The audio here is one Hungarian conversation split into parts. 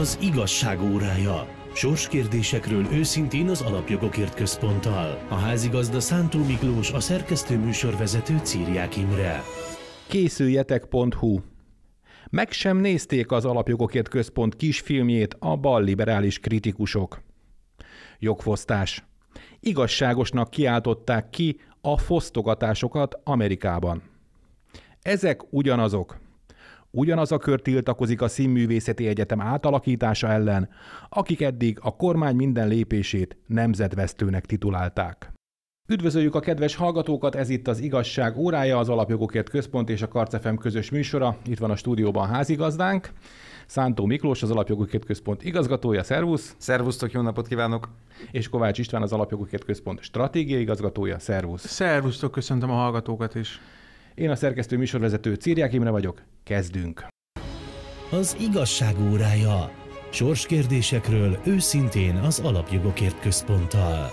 Az igazság órája. Sorskérdésekről őszintén az Alapjogokért Központtal. A házigazda Szántó Miklós, a szerkesztő műsorvezető Círiák Imre. Készüljetek.hu Meg sem nézték az Alapjogokért Központ kisfilmjét a balliberális kritikusok. Jogfosztás. Igazságosnak kiáltották ki a fosztogatásokat Amerikában. Ezek ugyanazok, Ugyanaz a kör tiltakozik a Színművészeti Egyetem átalakítása ellen, akik eddig a kormány minden lépését nemzetvesztőnek titulálták. Üdvözöljük a kedves hallgatókat, ez itt az Igazság órája, az Alapjogokért Központ és a Karcefem közös műsora. Itt van a stúdióban a házigazdánk, Szántó Miklós, az Alapjogokért Központ igazgatója, szervusz! Szervusztok, jó napot kívánok! És Kovács István, az Alapjogokért Központ stratégiai igazgatója, szervusz! Szervusztok, köszöntöm a hallgatókat is! Én a szerkesztő műsorvezető Círiák Imre vagyok, kezdünk! Az igazság órája. Sorskérdésekről őszintén az Alapjogokért Központtal.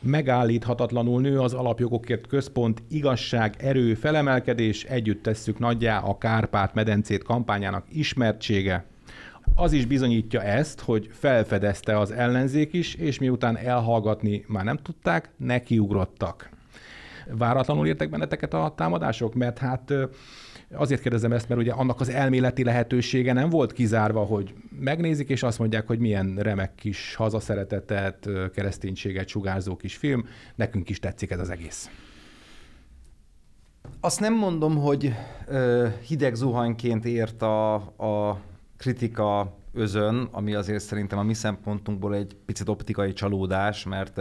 Megállíthatatlanul nő az Alapjogokért Központ igazság, erő, felemelkedés, együtt tesszük nagyjá a Kárpát-medencét kampányának ismertsége. Az is bizonyítja ezt, hogy felfedezte az ellenzék is, és miután elhallgatni már nem tudták, nekiugrottak. Váratlanul értek benneteket a támadások? Mert hát azért kérdezem ezt, mert ugye annak az elméleti lehetősége nem volt kizárva, hogy megnézik, és azt mondják, hogy milyen remek kis hazaszeretetet, kereszténységet sugárzó kis film, nekünk is tetszik ez az egész. Azt nem mondom, hogy hideg zuhanyként ért a, a kritika özön, ami azért szerintem a mi szempontunkból egy picit optikai csalódás, mert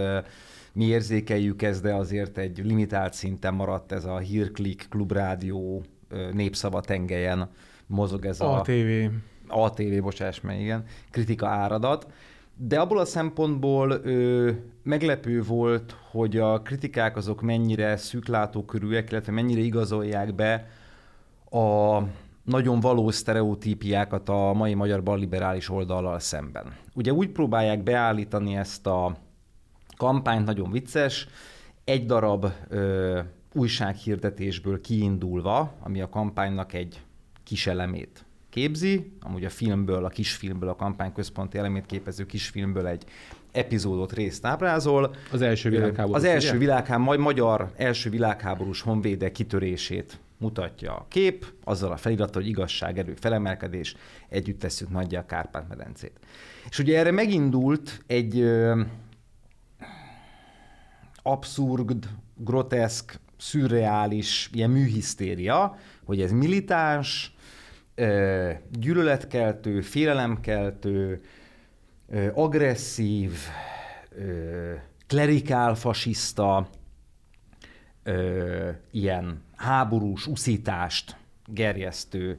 mi érzékeljük ezt, de azért egy limitált szinten maradt ez a hírklik, klubrádió, népszava tengelyen mozog ez a... ATV. ATV, bocsáss meg, igen, kritika áradat. De abból a szempontból ö, meglepő volt, hogy a kritikák azok mennyire szűklátókörűek, illetve mennyire igazolják be a nagyon valós sztereotípiákat a mai magyar balliberális oldallal szemben. Ugye úgy próbálják beállítani ezt a kampányt, nagyon vicces, egy darab ö, újsághirdetésből kiindulva, ami a kampánynak egy kis elemét képzi, amúgy a filmből, a kisfilmből, a kampány központi elemét képező kisfilmből egy epizódot részt ábrázol. Az első világháború. Az első világháború, majd magyar első világháborús honvédek kitörését mutatja a kép, azzal a felirattal, hogy igazság, erő, felemelkedés, együtt tesszük nagyja a Kárpát-medencét. És ugye erre megindult egy abszurd, groteszk, szürreális ilyen műhisztéria, hogy ez militáns, gyűlöletkeltő, félelemkeltő, agresszív, klerikál fasiszta, ilyen háborús uszítást gerjesztő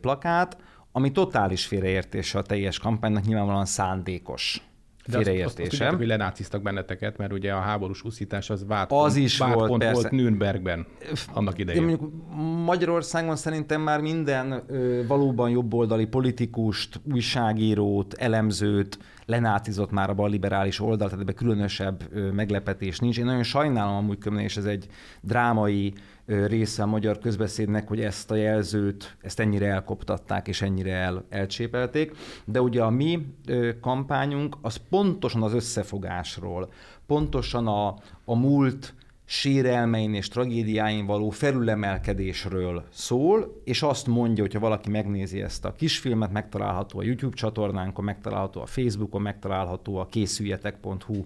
plakát, ami totális félreértése a teljes kampánynak, nyilvánvalóan szándékos félreértésem. Azt, azt, hogy lenáciztak benneteket, mert ugye a háborús uszítás az vált az is vált volt, pont persze. volt Nürnbergben annak idején. mondjuk Magyarországon szerintem már minden ö, valóban jobboldali politikust, újságírót, elemzőt lenácizott már a balliberális oldal, tehát ebben különösebb meglepetés nincs. Én nagyon sajnálom amúgy kömne, és ez egy drámai része a magyar közbeszédnek, hogy ezt a jelzőt, ezt ennyire elkoptatták és ennyire el, elcsépelték. De ugye a mi kampányunk az pontosan az összefogásról, pontosan a, a múlt sérelmein és tragédiáin való felülemelkedésről szól, és azt mondja, hogyha valaki megnézi ezt a kisfilmet, megtalálható a YouTube csatornánkon, megtalálható a Facebookon, megtalálható a készüljetek.hu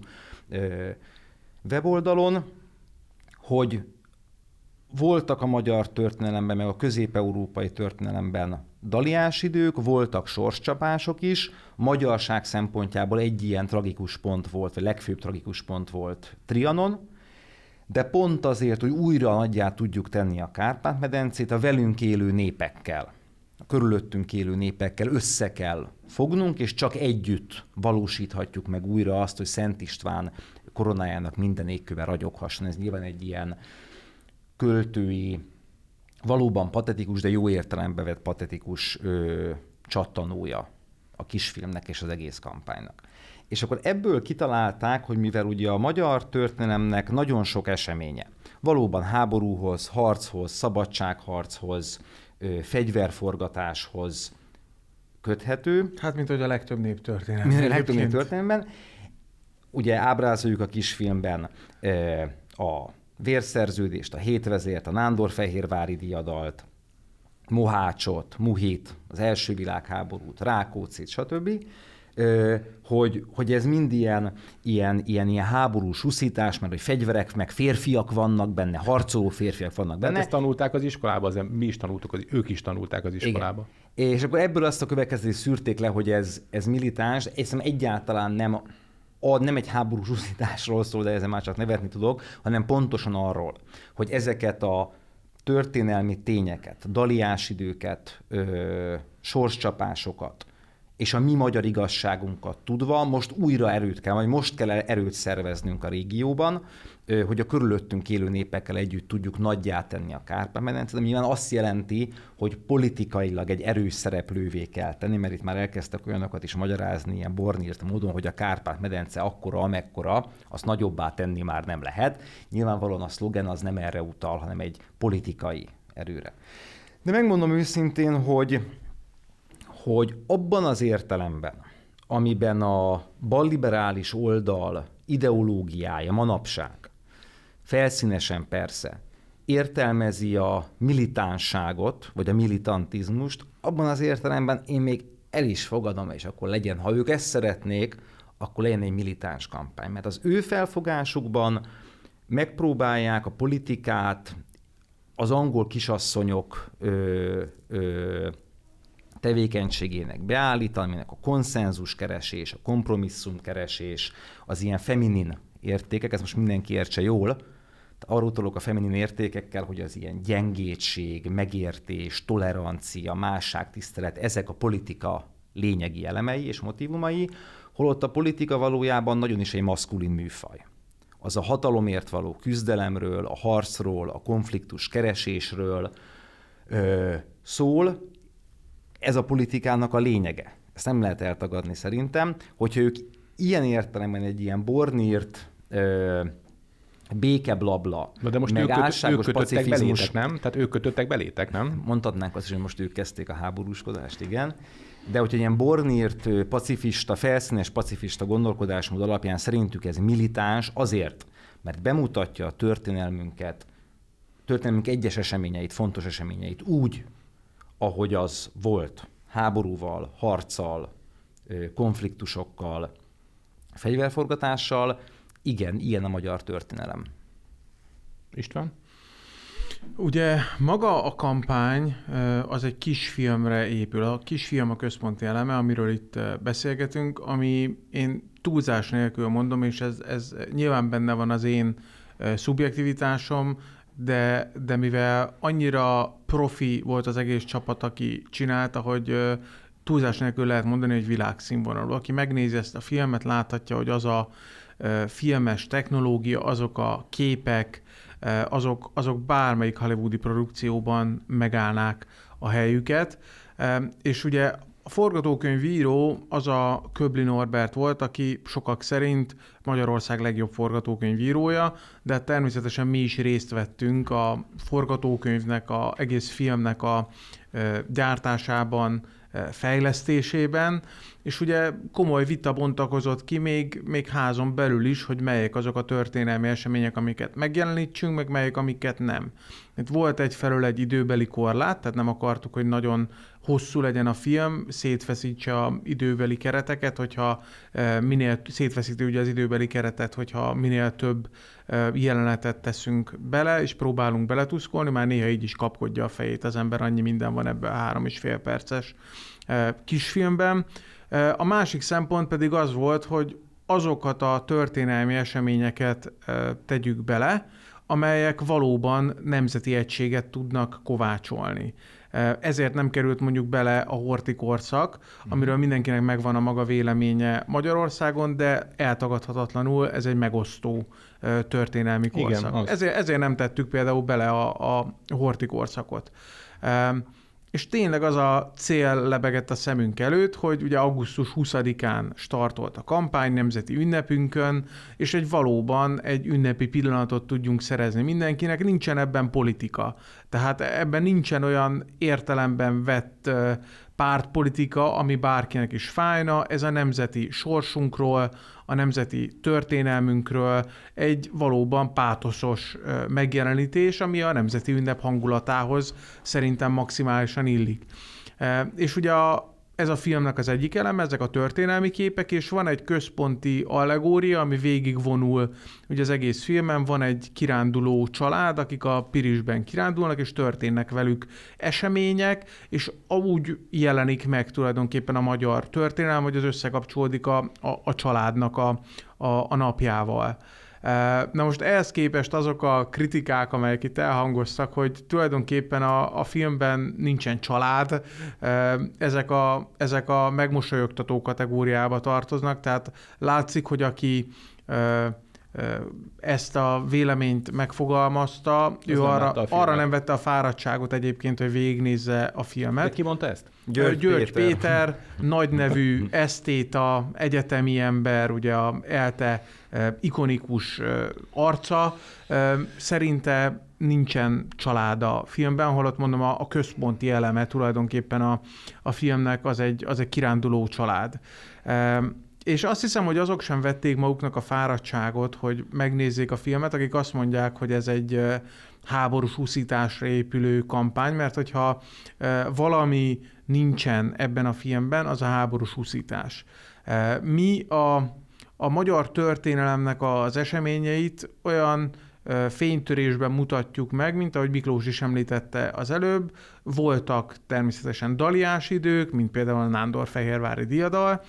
weboldalon, hogy voltak a magyar történelemben, meg a közép-európai történelemben daliás idők, voltak sorscsapások is. Magyarság szempontjából egy ilyen tragikus pont volt, vagy legfőbb tragikus pont volt Trianon, de pont azért, hogy újra nagyjá tudjuk tenni a Kárpát-medencét, a velünk élő népekkel, a körülöttünk élő népekkel össze kell fognunk, és csak együtt valósíthatjuk meg újra azt, hogy Szent István koronájának minden égköve ragyoghasson. Ez nyilván egy ilyen költői, valóban patetikus, de jó értelembe vett patetikus ö, csattanója a kisfilmnek és az egész kampánynak. És akkor ebből kitalálták, hogy mivel ugye a magyar történelemnek nagyon sok eseménye, valóban köthető. Hát, mint hogy a legtöbb nép történet. Mint a legtöbb nép történetben. Ugye ábrázoljuk a kisfilmben a vérszerződést, a hétvezért, a Nándorfehérvári diadalt, Mohácsot, Muhit, az első világháborút, Rákóczit, stb., hogy, hogy ez mind ilyen, ilyen, ilyen, ilyen háborús uszítás, mert hogy fegyverek, meg férfiak vannak benne, harcoló férfiak vannak benne. Hát ezt tanulták az iskolában, mi is tanultuk, az, ők is tanulták az iskolába. Igen. És akkor ebből azt a következést szűrték le, hogy ez, ez militáns, és egyáltalán nem a, nem egy háborús uszításról szól, de ezzel már csak nevetni tudok, hanem pontosan arról, hogy ezeket a történelmi tényeket, daliás időket, ö, sorscsapásokat, és a mi magyar igazságunkat tudva most újra erőt kell, vagy most kell erőt szerveznünk a régióban, hogy a körülöttünk élő népekkel együtt tudjuk nagyjá tenni a Kárpát-medencét, ami nyilván azt jelenti, hogy politikailag egy erős szereplővé kell tenni, mert itt már elkezdtek olyanokat is magyarázni ilyen bornírt módon, hogy a Kárpát-medence akkora, amekkora, azt nagyobbá tenni már nem lehet. Nyilvánvalóan a szlogen az nem erre utal, hanem egy politikai erőre. De megmondom őszintén, hogy hogy abban az értelemben, amiben a balliberális oldal ideológiája manapság, felszínesen persze, értelmezi a militánságot, vagy a militantizmust, abban az értelemben én még el is fogadom, és akkor legyen, ha ők ezt szeretnék, akkor legyen egy militáns kampány. Mert az ő felfogásukban megpróbálják a politikát, az angol kisasszonyok ö, ö, tevékenységének beállítani, aminek a konszenzus keresés, a kompromisszum keresés, az ilyen feminin értékek, ezt most mindenki értse jól, arról utalok a feminin értékekkel, hogy az ilyen gyengétség, megértés, tolerancia, másság, tisztelet, ezek a politika lényegi elemei és motivumai, holott a politika valójában nagyon is egy maszkulin műfaj. Az a hatalomért való küzdelemről, a harcról, a konfliktus keresésről ö, szól, ez a politikának a lényege. Ezt nem lehet eltagadni szerintem, hogyha ők ilyen értelemben egy ilyen bornírt ö, békeblabla, Na de most meg ők, köt, ők kötöttek belétek, nem? Tehát ők kötöttek belétek, nem? Mondhatnánk azt is, hogy most ők kezdték a háborúskodást, igen. De hogyha ilyen bornírt, pacifista, felszínes pacifista gondolkodásmód alapján szerintük ez militáns, azért, mert bemutatja a történelmünket, történelmünk egyes eseményeit, fontos eseményeit úgy, ahogy az volt, háborúval, harccal, konfliktusokkal, fegyverforgatással, igen, ilyen a magyar történelem. István? Ugye maga a kampány az egy kisfilmre épül. A kisfilm a központi eleme, amiről itt beszélgetünk, ami én túlzás nélkül mondom, és ez, ez nyilván benne van az én szubjektivitásom, de, de mivel annyira profi volt az egész csapat, aki csinálta, hogy túlzás nélkül lehet mondani, hogy világszínvonalú. Aki megnézi ezt a filmet, láthatja, hogy az a filmes technológia, azok a képek, azok, azok bármelyik hollywoodi produkcióban megállnák a helyüket. És ugye a forgatókönyvíró az a Köbli Norbert volt, aki sokak szerint Magyarország legjobb forgatókönyvírója, de természetesen mi is részt vettünk a forgatókönyvnek, a egész filmnek a gyártásában, fejlesztésében, és ugye komoly vita bontakozott ki még, még házon belül is, hogy melyek azok a történelmi események, amiket megjelenítsünk, meg melyek, amiket nem. Itt volt egyfelől egy időbeli korlát, tehát nem akartuk, hogy nagyon hosszú legyen a film, szétfeszítse a időbeli kereteket, hogyha minél szétfeszíti ugye az időbeli keretet, hogyha minél több jelenetet teszünk bele, és próbálunk beletuszkolni, már néha így is kapkodja a fejét az ember, annyi minden van ebben a három és fél perces kisfilmben. A másik szempont pedig az volt, hogy azokat a történelmi eseményeket tegyük bele, amelyek valóban nemzeti egységet tudnak kovácsolni. Ezért nem került mondjuk bele a horti korszak, amiről mindenkinek megvan a maga véleménye Magyarországon, de eltagadhatatlanul ez egy megosztó történelmi korszak. Igen, ezért, ezért nem tettük például bele a, a horti korszakot és tényleg az a cél lebegett a szemünk előtt, hogy ugye augusztus 20-án startolt a kampány nemzeti ünnepünkön, és egy valóban egy ünnepi pillanatot tudjunk szerezni mindenkinek, nincsen ebben politika. Tehát ebben nincsen olyan értelemben vett pártpolitika, ami bárkinek is fájna, ez a nemzeti sorsunkról, a nemzeti történelmünkről egy valóban pátoszos megjelenítés, ami a nemzeti ünnep hangulatához szerintem maximálisan illik. És ugye a, ez a filmnek az egyik eleme, ezek a történelmi képek, és van egy központi allegória, ami végigvonul ugye az egész filmen, van egy kiránduló család, akik a Pirisben kirándulnak, és történnek velük események, és úgy jelenik meg tulajdonképpen a magyar történelem, hogy az összekapcsolódik a, a, a családnak a, a, a napjával. Na most ehhez képest azok a kritikák, amelyek itt elhangoztak, hogy tulajdonképpen a, a filmben nincsen család, ezek a, ezek a megmosolyogtató kategóriába tartoznak, tehát látszik, hogy aki ezt a véleményt megfogalmazta, Ez ő arra, arra nem vette a fáradtságot egyébként, hogy végignézze a filmet. De ki mondta ezt? György, György Péter. Péter, nagy nevű esztéta, egyetemi ember, ugye a ELTE ikonikus arca, szerinte nincsen család a filmben, holott mondom a, a központi eleme tulajdonképpen a, a filmnek az egy, az egy kiránduló család. És azt hiszem, hogy azok sem vették maguknak a fáradtságot, hogy megnézzék a filmet, akik azt mondják, hogy ez egy háborús úszításra épülő kampány, mert hogyha valami nincsen ebben a filmben, az a háborús úszítás. Mi a, a magyar történelemnek az eseményeit olyan fénytörésben mutatjuk meg, mint ahogy Miklós is említette az előbb. Voltak természetesen daliás idők, mint például a Nándor-Fehérvári diadal,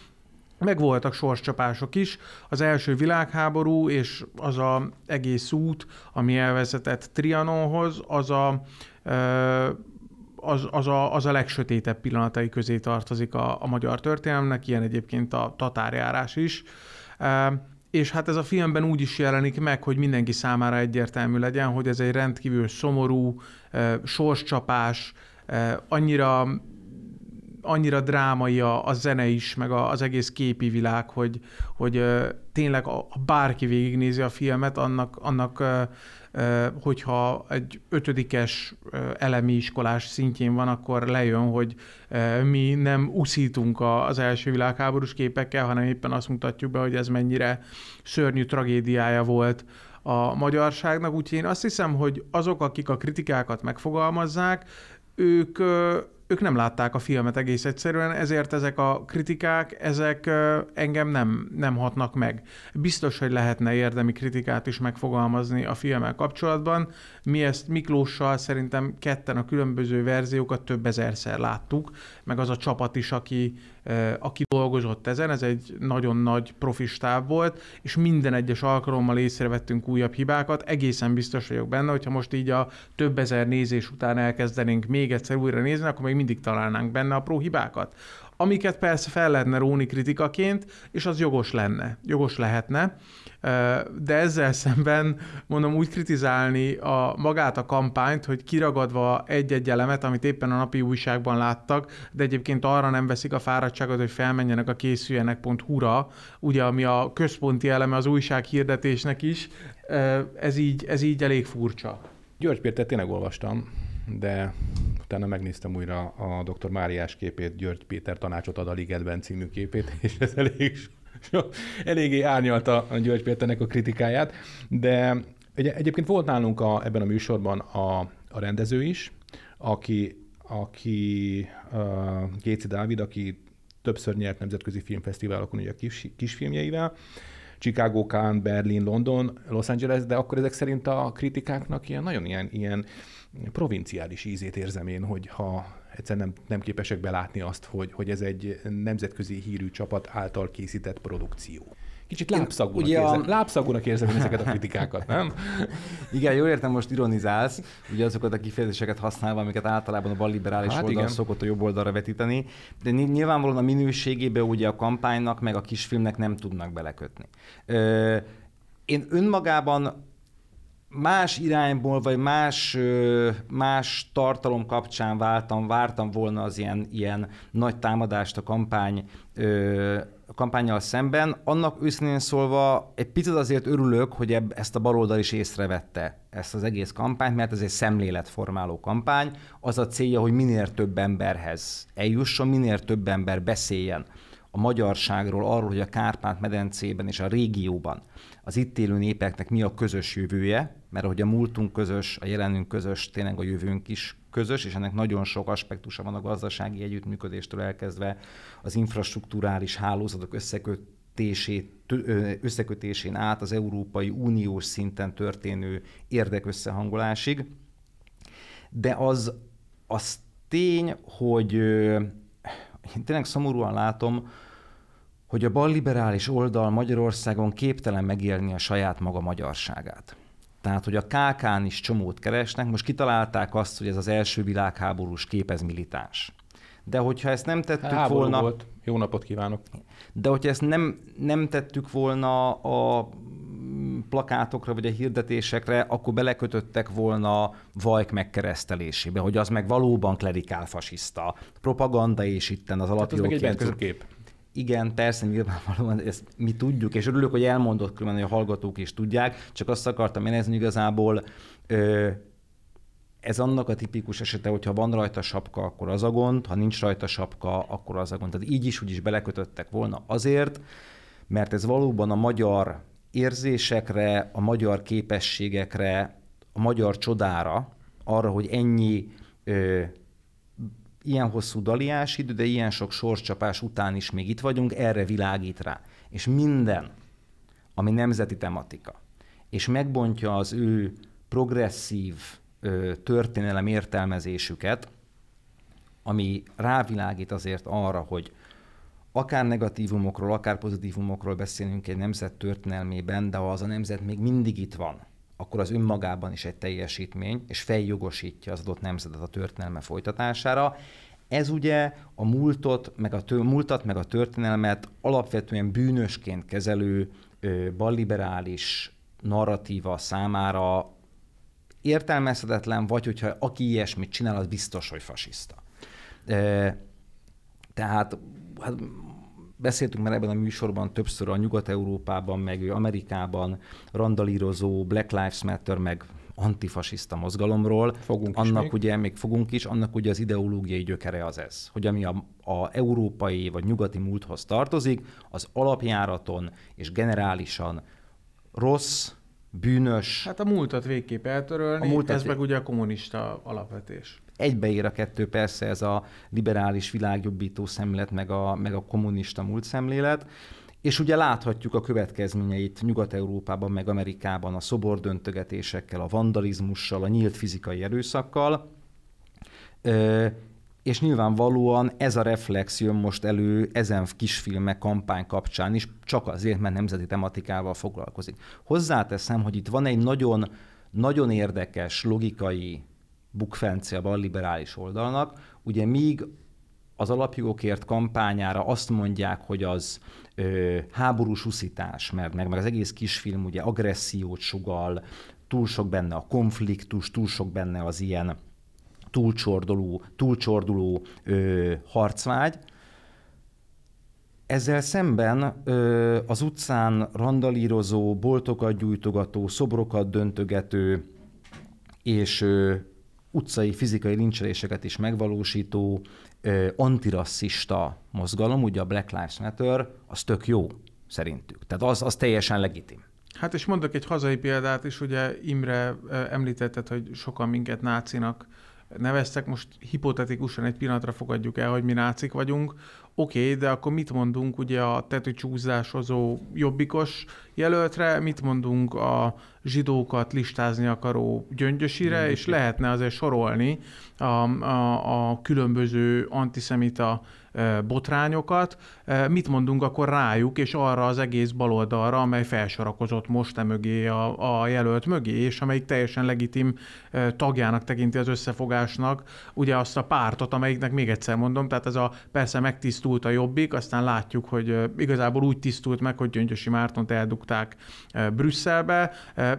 meg voltak sorscsapások is. Az első világháború és az a egész út, ami elvezetett Trianonhoz, az a, az, az, a, az a legsötétebb pillanatai közé tartozik a, a magyar történelmnek, ilyen egyébként a tatárjárás is. És hát ez a filmben úgy is jelenik meg, hogy mindenki számára egyértelmű legyen, hogy ez egy rendkívül szomorú sorscsapás, annyira annyira drámai a, a zene is, meg a, az egész képi világ, hogy, hogy tényleg ha bárki végignézi a filmet, annak, annak hogyha egy ötödikes elemi iskolás szintjén van, akkor lejön, hogy mi nem uszítunk az első világháborús képekkel, hanem éppen azt mutatjuk be, hogy ez mennyire szörnyű tragédiája volt a magyarságnak. Úgyhogy én azt hiszem, hogy azok, akik a kritikákat megfogalmazzák, ők ők nem látták a filmet egész egyszerűen, ezért ezek a kritikák, ezek engem nem, nem hatnak meg. Biztos, hogy lehetne érdemi kritikát is megfogalmazni a filmmel kapcsolatban. Mi ezt Miklóssal szerintem ketten a különböző verziókat több ezerszer láttuk, meg az a csapat is, aki aki dolgozott ezen, ez egy nagyon nagy profistáv volt, és minden egyes alkalommal észrevettünk újabb hibákat. Egészen biztos vagyok benne, hogyha most így a több ezer nézés után elkezdenénk még egyszer újra nézni, akkor még mindig találnánk benne apró hibákat. Amiket persze fel lehetne róni kritikaként, és az jogos lenne, jogos lehetne, de ezzel szemben mondom úgy kritizálni a magát a kampányt, hogy kiragadva egy-egy elemet, amit éppen a napi újságban láttak, de egyébként arra nem veszik a fáradtságot, hogy felmenjenek a készüljenek.hu-ra, ugye ami a központi eleme az újság hirdetésnek is, ez így, ez így elég furcsa. György Péter tényleg olvastam, de utána megnéztem újra a dr. Máriás képét, György Péter tanácsot ad a Ligetben című képét, és ez elég eléggé árnyalta a György Péternek a kritikáját, de egy, egyébként volt nálunk a, ebben a műsorban a, a rendező is, aki, aki uh, Géci Dávid, aki többször nyert nemzetközi filmfesztiválokon ugye a kis, kisfilmjeivel, Chicago, Cannes, Berlin, London, Los Angeles, de akkor ezek szerint a kritikáknak ilyen nagyon ilyen, ilyen provinciális ízét érzem én, hogy ha egyszer nem, nem képesek belátni azt, hogy, hogy ez egy nemzetközi hírű csapat által készített produkció. Kicsit lábszagúnak, ugye érzem, a... lábszagúnak érzem én ezeket a kritikákat, nem? Igen, jól értem, most ironizálsz, ugye azokat a kifejezéseket használva, amiket általában a balliberális hát oldal igen. szokott a jobb oldalra vetíteni, de nyilvánvalóan a minőségébe ugye a kampánynak meg a kisfilmnek nem tudnak belekötni. Ö, én önmagában más irányból, vagy más, más tartalom kapcsán váltam, vártam volna az ilyen, ilyen nagy támadást a kampány a kampányjal szemben. Annak őszintén szólva egy picit azért örülök, hogy ebb, ezt a baloldal is észrevette, ezt az egész kampányt, mert ez egy szemléletformáló kampány. Az a célja, hogy minél több emberhez eljusson, minél több ember beszéljen a magyarságról, arról, hogy a Kárpát-medencében és a régióban az itt élő népeknek mi a közös jövője, mert ahogy a múltunk közös, a jelenünk közös, tényleg a jövőnk is közös, és ennek nagyon sok aspektusa van a gazdasági együttműködéstől elkezdve az infrastruktúrális hálózatok összekötését, összekötésén át az Európai Uniós szinten történő érdekösszehangolásig. De az, az tény, hogy én tényleg szomorúan látom, hogy a balliberális oldal Magyarországon képtelen megélni a saját maga magyarságát. Tehát, hogy a KK-n is csomót keresnek, most kitalálták azt, hogy ez az első világháborús képez militáns. De hogyha ezt nem tettük Háború volna... Volt. Jó napot kívánok! De hogyha ezt nem, nem tettük volna a plakátokra vagy a hirdetésekre, akkor belekötöttek volna Vajk megkeresztelésébe, hogy az meg valóban klerikál fasiszta. Propaganda és itten az. Ez meg egy kép. Igen, persze, nyilvánvalóan ezt mi tudjuk, és örülök, hogy elmondott különben, hogy a hallgatók is tudják, csak azt akartam érezni igazából, ö, ez annak a tipikus esete, hogyha van rajta sapka, akkor az a gond, ha nincs rajta sapka, akkor az a gond. Tehát így is, úgy is belekötöttek volna azért, mert ez valóban a magyar érzésekre, a magyar képességekre, a magyar csodára, arra, hogy ennyi ö, ilyen hosszú daliás idő, de ilyen sok sorscsapás után is még itt vagyunk, erre világít rá. És minden, ami nemzeti tematika, és megbontja az ő progresszív ö, történelem értelmezésüket, ami rávilágít azért arra, hogy akár negatívumokról, akár pozitívumokról beszélünk egy nemzet történelmében, de az a nemzet még mindig itt van, akkor az önmagában is egy teljesítmény, és feljogosítja az adott nemzetet a történelme folytatására. Ez ugye a múltot, meg a tő, múltat, meg a történelmet alapvetően bűnösként kezelő balliberális narratíva számára értelmezhetetlen, vagy hogyha aki ilyesmit csinál, az biztos, hogy fasiszta. Tehát hát beszéltünk már ebben a műsorban többször a Nyugat-Európában, meg Amerikában randalírozó Black Lives Matter, meg antifasiszta mozgalomról. Fogunk annak még. ugye, még fogunk is, annak ugye az ideológiai gyökere az ez, hogy ami a, a európai vagy nyugati múlthoz tartozik, az alapjáraton és generálisan rossz, bűnös. Hát a múltat végképp eltörölni, a múltat ez meg ugye a kommunista alapvetés egybeér a kettő persze ez a liberális világjobbító szemlélet, meg a, meg a kommunista múlt szemlélet. És ugye láthatjuk a következményeit Nyugat-Európában, meg Amerikában a szobordöntögetésekkel, a vandalizmussal, a nyílt fizikai erőszakkal. Ö, és nyilvánvalóan ez a reflex jön most elő ezen kisfilmek kampány kapcsán is, csak azért, mert nemzeti tematikával foglalkozik. Hozzáteszem, hogy itt van egy nagyon, nagyon érdekes logikai bukfence a balliberális oldalnak. Ugye míg az alapjogokért kampányára azt mondják, hogy az ö, háborús uszítás, mert meg, meg az egész kisfilm ugye agressziót sugal, túl sok benne a konfliktus, túl sok benne az ilyen túlcsorduló, túlcsorduló ö, harcvágy. Ezzel szemben ö, az utcán randalírozó, boltokat gyújtogató, szobrokat döntögető és ö, utcai fizikai lincseléseket is megvalósító ö, antirasszista mozgalom, ugye a Black Lives Matter, az tök jó szerintük. Tehát az, az teljesen legitim. Hát és mondok egy hazai példát is, ugye Imre említetted, hogy sokan minket nácinak neveztek, most hipotetikusan egy pillanatra fogadjuk el, hogy mi nácik vagyunk, oké, okay, de akkor mit mondunk ugye a tetőcsúszásozó jobbikos jelöltre, mit mondunk a zsidókat listázni akaró gyöngyösire, Gyöngyösi. és lehetne azért sorolni a, a, a különböző antiszemita botrányokat, mit mondunk akkor rájuk, és arra az egész baloldalra, amely felsorakozott most e mögé a, a jelölt mögé, és amelyik teljesen legitim tagjának tekinti az összefogásnak, ugye azt a pártot, amelyiknek még egyszer mondom, tehát ez a persze megtisztult a jobbik, aztán látjuk, hogy igazából úgy tisztult meg, hogy Gyöngyösi Mártont eldug, rúgták Brüsszelbe.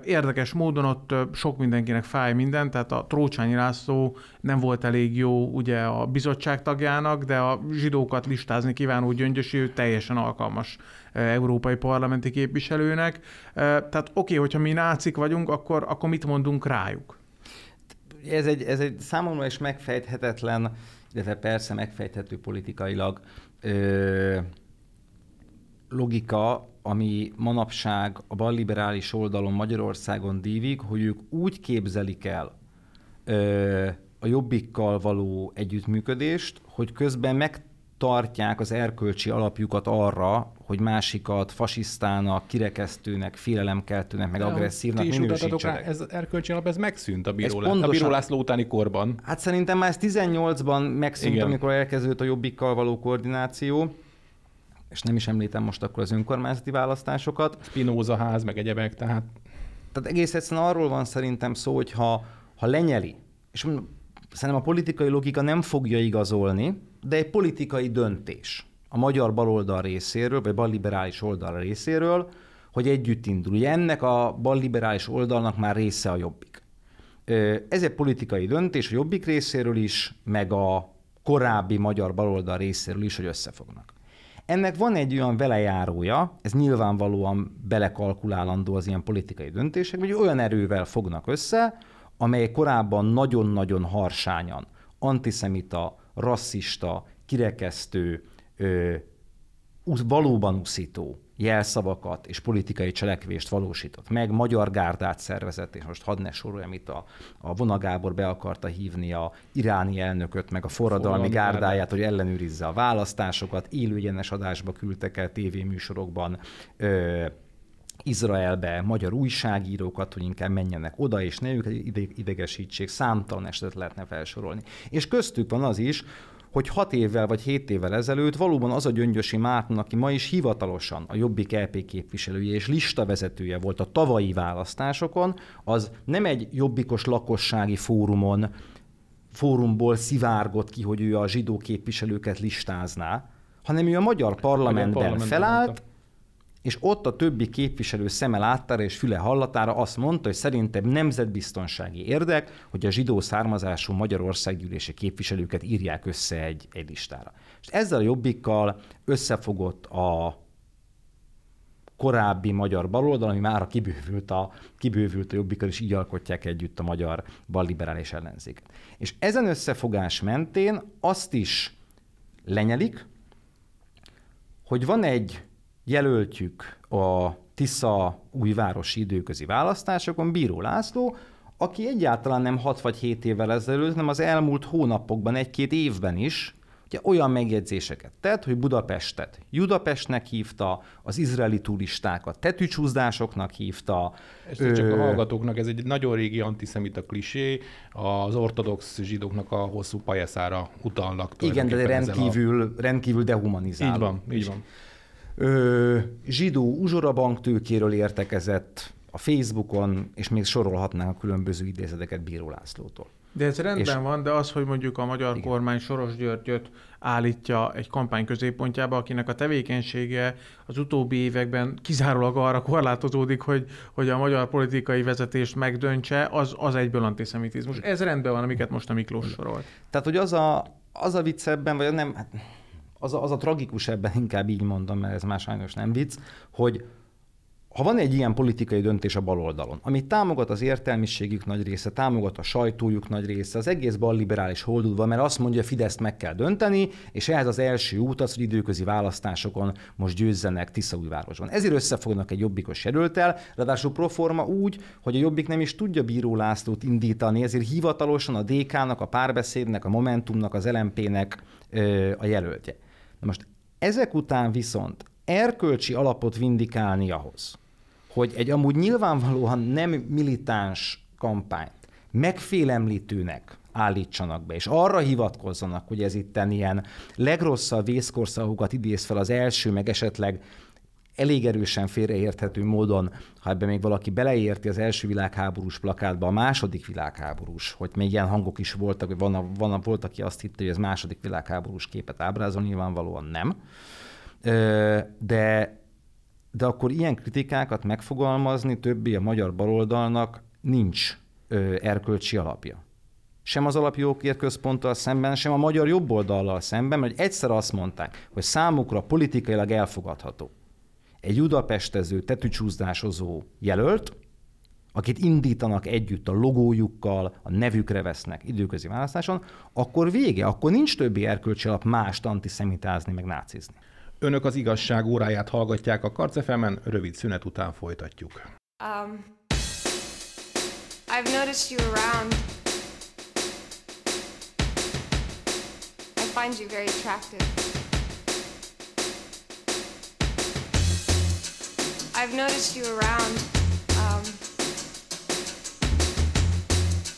Érdekes módon ott sok mindenkinek fáj minden, tehát a Trócsányi László nem volt elég jó ugye a bizottság tagjának, de a zsidókat listázni kívánó gyöngyösi ő teljesen alkalmas európai parlamenti képviselőnek. Tehát oké, okay, hogyha mi nácik vagyunk, akkor, akkor mit mondunk rájuk? Ez egy, ez egy számomra is megfejthetetlen, illetve persze megfejthető politikailag logika, ami manapság a balliberális oldalon Magyarországon dívik, hogy ők úgy képzelik el ö, a jobbikkal való együttműködést, hogy közben megtartják az erkölcsi alapjukat arra, hogy másikat fasisztának, kirekesztőnek, félelemkeltőnek, meg De agresszívnak ti minősítsenek. ez erkölcsi alap, ez megszűnt a bíró, ez pontosan, a bíró László utáni korban. Hát szerintem már ez 18-ban megszűnt, Igen. amikor elkezdődött a jobbikkal való koordináció és nem is említem most akkor az önkormányzati választásokat. Spinoza ház, meg egyebek, tehát... Tehát egész egyszerűen arról van szerintem szó, hogy ha, ha lenyeli, és szerintem a politikai logika nem fogja igazolni, de egy politikai döntés a magyar baloldal részéről, vagy balliberális oldal részéről, hogy együtt indul. Ugye ennek a balliberális oldalnak már része a jobbik. Ez egy politikai döntés a jobbik részéről is, meg a korábbi magyar baloldal részéről is, hogy összefognak. Ennek van egy olyan velejárója, ez nyilvánvalóan belekalkulálandó az ilyen politikai döntések, hogy olyan erővel fognak össze, amely korábban nagyon-nagyon harsányan antiszemita, rasszista, kirekesztő, ö, valóban uszító jelszavakat és politikai cselekvést valósított meg, magyar gárdát szervezett, és most hadd ne soroljam itt a, a Vonagábor be akarta hívni a iráni elnököt, meg a forradalmi, forradalmi gárdáját, hogy ellenőrizze a választásokat, élőgyenes adásba küldtek el tévéműsorokban, ö, Izraelbe magyar újságírókat, hogy inkább menjenek oda, és ne őket idegesítsék, számtalan esetet lehetne felsorolni. És köztük van az is, hogy hat évvel vagy hét évvel ezelőtt valóban az a Gyöngyösi Márton, aki ma is hivatalosan a Jobbik LP képviselője és listavezetője volt a tavalyi választásokon, az nem egy jobbikos lakossági fórumon, fórumból szivárgott ki, hogy ő a zsidó képviselőket listázná, hanem ő a magyar parlamentben, parlamentben felállt, és ott a többi képviselő szeme láttára és füle hallatára azt mondta, hogy szerintem nemzetbiztonsági érdek, hogy a zsidó származású Magyarországgyűlési képviselőket írják össze egy, egy listára. És ezzel a jobbikkal összefogott a korábbi magyar baloldal, ami már kibővült a, kibővült a jobbikkal, és így alkotják együtt a magyar balliberális ellenzék. És ezen összefogás mentén azt is lenyelik, hogy van egy jelöltjük a Tisza újvárosi időközi választásokon Bíró László, aki egyáltalán nem 6 vagy 7 évvel ezelőtt, hanem az elmúlt hónapokban, egy-két évben is ugye olyan megjegyzéseket tett, hogy Budapestet Judapestnek hívta, az izraeli turistákat tetűcsúzdásoknak hívta. Ez ö... csak a hallgatóknak, ez egy nagyon régi antiszemita klisé, az ortodox zsidóknak a hosszú pajeszára utalnak. Igen, de rendkívül, a... rendkívül dehumanizáló. Így van, így van ö, zsidó uzsorabank tőkéről értekezett a Facebookon, és még sorolhatnánk a különböző idézeteket Bíró Lászlótól. De ez rendben és... van, de az, hogy mondjuk a magyar Igen. kormány Soros Györgyöt állítja egy kampány középpontjába, akinek a tevékenysége az utóbbi években kizárólag arra korlátozódik, hogy, hogy a magyar politikai vezetést megdöntse, az, az egyből antiszemitizmus. Ez rendben van, amiket most a Miklós sorolt. Tehát, hogy az a, az a vicc ebben, vagy nem, hát az a, az a tragikus ebben, inkább így mondom, mert ez már sajnos nem vicc, hogy ha van egy ilyen politikai döntés a baloldalon, amit támogat az értelmiségük nagy része, támogat a sajtójuk nagy része, az egész balliberális holdudva, mert azt mondja, hogy Fideszt meg kell dönteni, és ehhez az első út az, hogy időközi választásokon most győzzenek Tiszaújvárosban. Ezért összefognak egy jobbikos jelöltel, ráadásul proforma úgy, hogy a jobbik nem is tudja Bíró Lászlót indítani, ezért hivatalosan a DK-nak, a párbeszédnek, a Momentumnak, az LMP-nek a jelöltje. Na most ezek után viszont erkölcsi alapot vindikálni ahhoz, hogy egy amúgy nyilvánvalóan nem militáns kampányt megfélemlítőnek állítsanak be, és arra hivatkozzanak, hogy ez itt ilyen legrosszabb vészkorszakokat idéz fel az első, meg esetleg elég erősen félreérthető módon, ha ebben még valaki beleérti az első világháborús plakátba a második világháborús, hogy még ilyen hangok is voltak, hogy van, van, volt, aki azt hitte, hogy ez második világháborús képet ábrázol, nyilvánvalóan nem. De, de akkor ilyen kritikákat megfogalmazni többi a magyar baloldalnak nincs erkölcsi alapja. Sem az alapjogokért központtal szemben, sem a magyar jobboldallal szemben, mert egyszer azt mondták, hogy számukra politikailag elfogadható egy udapestező, tetűcsúzdásozó jelölt, akit indítanak együtt a logójukkal, a nevükre vesznek időközi választáson, akkor vége, akkor nincs többi erkölcsi alap mást antiszemitázni, meg nácizni. Önök az igazság óráját hallgatják a Karcefemen, rövid szünet után folytatjuk. Um, I've noticed you around. I find you very attractive. I've noticed you around. Um,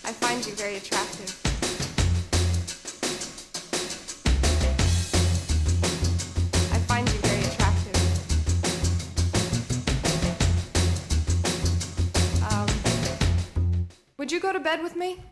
I find you very attractive. I find you very attractive. Um, would you go to bed with me?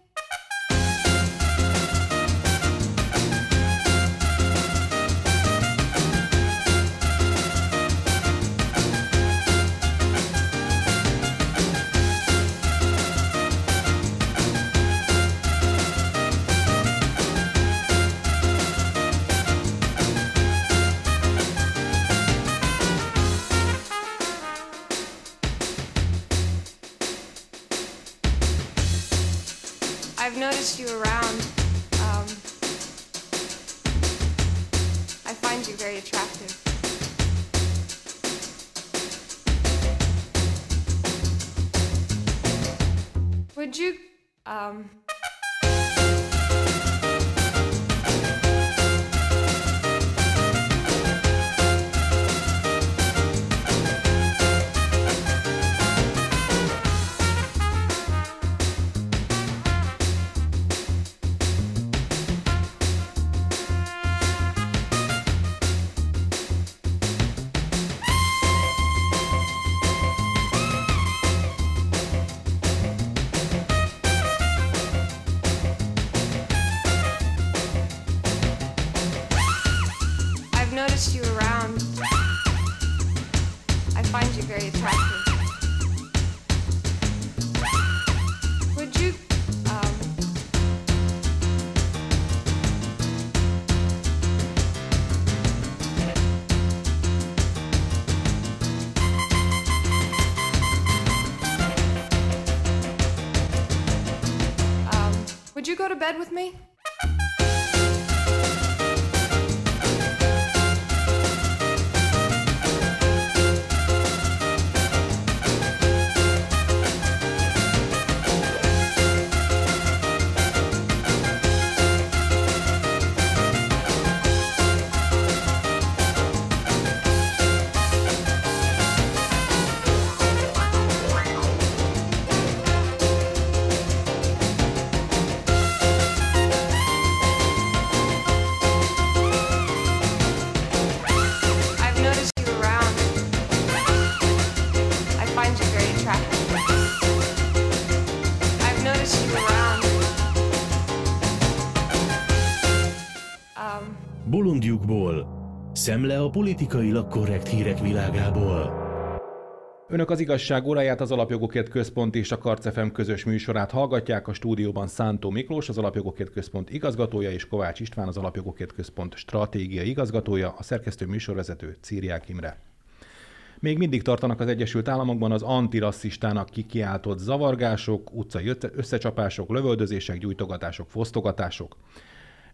Um, around. I find you very attractive. Would you, um, um, would you go to bed with me? Szemle a politikailag korrekt hírek világából. Önök az igazság óráját, az Alapjogokért Központ és a Karcefem közös műsorát hallgatják. A stúdióban Szántó Miklós, az Alapjogokért Központ igazgatója, és Kovács István, az Alapjogokért Központ stratégiai igazgatója, a szerkesztő műsorvezető Círiák Imre. Még mindig tartanak az Egyesült Államokban az antirasszistának kikiáltott zavargások, utcai összecsapások, lövöldözések, gyújtogatások, fosztogatások.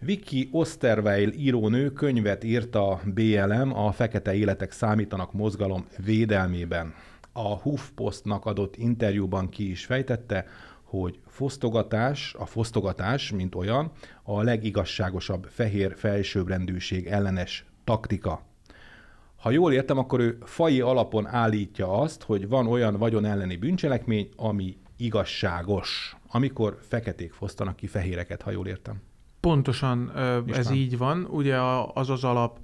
Vicky Osterweil írónő könyvet írt a BLM, a Fekete Életek Számítanak mozgalom védelmében. A HuffPostnak adott interjúban ki is fejtette, hogy fosztogatás, a fosztogatás, mint olyan, a legigazságosabb fehér felsőbbrendűség ellenes taktika. Ha jól értem, akkor ő fai alapon állítja azt, hogy van olyan vagyon elleni bűncselekmény, ami igazságos, amikor feketék fosztanak ki fehéreket, ha jól értem. Pontosan ez így van. Ugye az az alap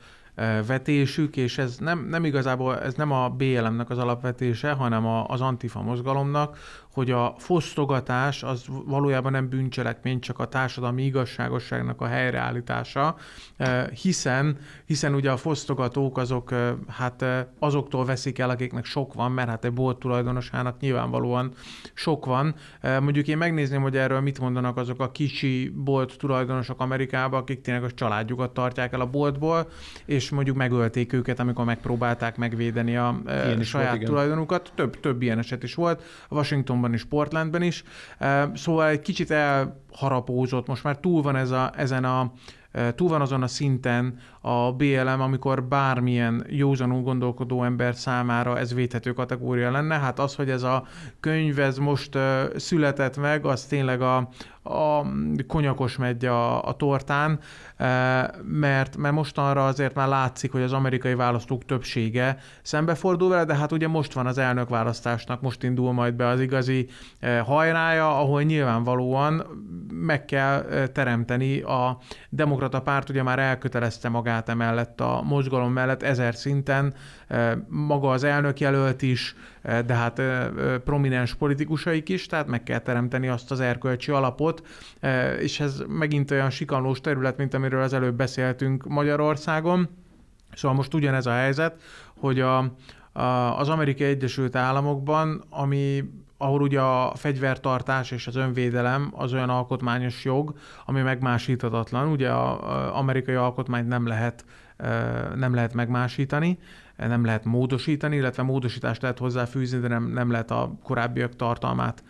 vetésük, és ez nem, nem igazából, ez nem a BLM-nek az alapvetése, hanem a, az Antifa mozgalomnak, hogy a fosztogatás az valójában nem bűncselekmény, csak a társadalmi igazságosságnak a helyreállítása, hiszen, hiszen ugye a fosztogatók azok hát azoktól veszik el, akiknek sok van, mert hát egy bolt tulajdonosának nyilvánvalóan sok van. Mondjuk én megnézném, hogy erről mit mondanak azok a kicsi bolt tulajdonosok Amerikában, akik tényleg a családjukat tartják el a boltból, és mondjuk megölték őket, amikor megpróbálták megvédeni a Ilyen saját volt, tulajdonukat. Több, több ilyen eset is volt. A Washingtonban is, Portlandben is. Szóval egy kicsit elharapózott, most már túl van ez a, ezen a túl van azon a szinten a BLM, amikor bármilyen józanul gondolkodó ember számára ez védhető kategória lenne. Hát az, hogy ez a könyv ez most született meg, az tényleg a, a konyakos megy a, a tortán, mert, mert mostanra azért már látszik, hogy az amerikai választók többsége szembefordul vele, de hát ugye most van az elnökválasztásnak, most indul majd be az igazi hajrája, ahol nyilvánvalóan meg kell teremteni a demokrata párt, ugye már elkötelezte magát emellett a mozgalom mellett ezer szinten, maga az elnök jelölt is, de hát prominens politikusaik is, tehát meg kell teremteni azt az erkölcsi alapot, és ez megint olyan sikanlós terület, mint amiről az előbb beszéltünk Magyarországon. Szóval most ugyanez a helyzet, hogy a, az Amerikai Egyesült Államokban, ami ahol ugye a fegyvertartás és az önvédelem az olyan alkotmányos jog, ami megmásíthatatlan. Ugye az amerikai alkotmányt nem lehet, nem lehet megmásítani, nem lehet módosítani, illetve módosítást lehet hozzáfűzni, de nem, nem lehet a korábbiak tartalmát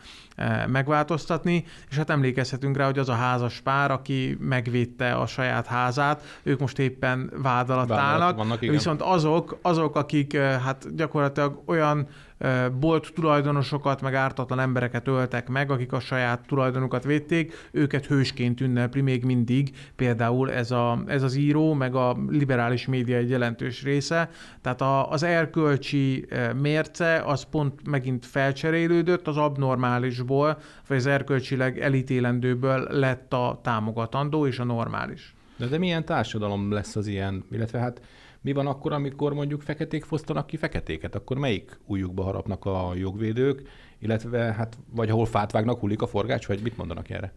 megváltoztatni, és hát emlékezhetünk rá, hogy az a házas pár, aki megvédte a saját házát, ők most éppen vád alatt állnak, vannak, viszont azok, azok, akik hát gyakorlatilag olyan bolt tulajdonosokat, meg ártatlan embereket öltek meg, akik a saját tulajdonukat védték, őket hősként ünnepli még mindig, például ez, a, ez az író, meg a liberális média egy jelentős része. Tehát a, az erkölcsi mérce az pont megint felcserélődött, az abnormálisból, vagy az erkölcsileg elítélendőből lett a támogatandó és a normális. De, de milyen társadalom lesz az ilyen? Illetve hát mi van akkor, amikor mondjuk feketék fosztanak ki feketéket? Akkor melyik újukba harapnak a jogvédők, illetve hát vagy ahol fát vágnak, hullik a forgács, vagy mit mondanak erre?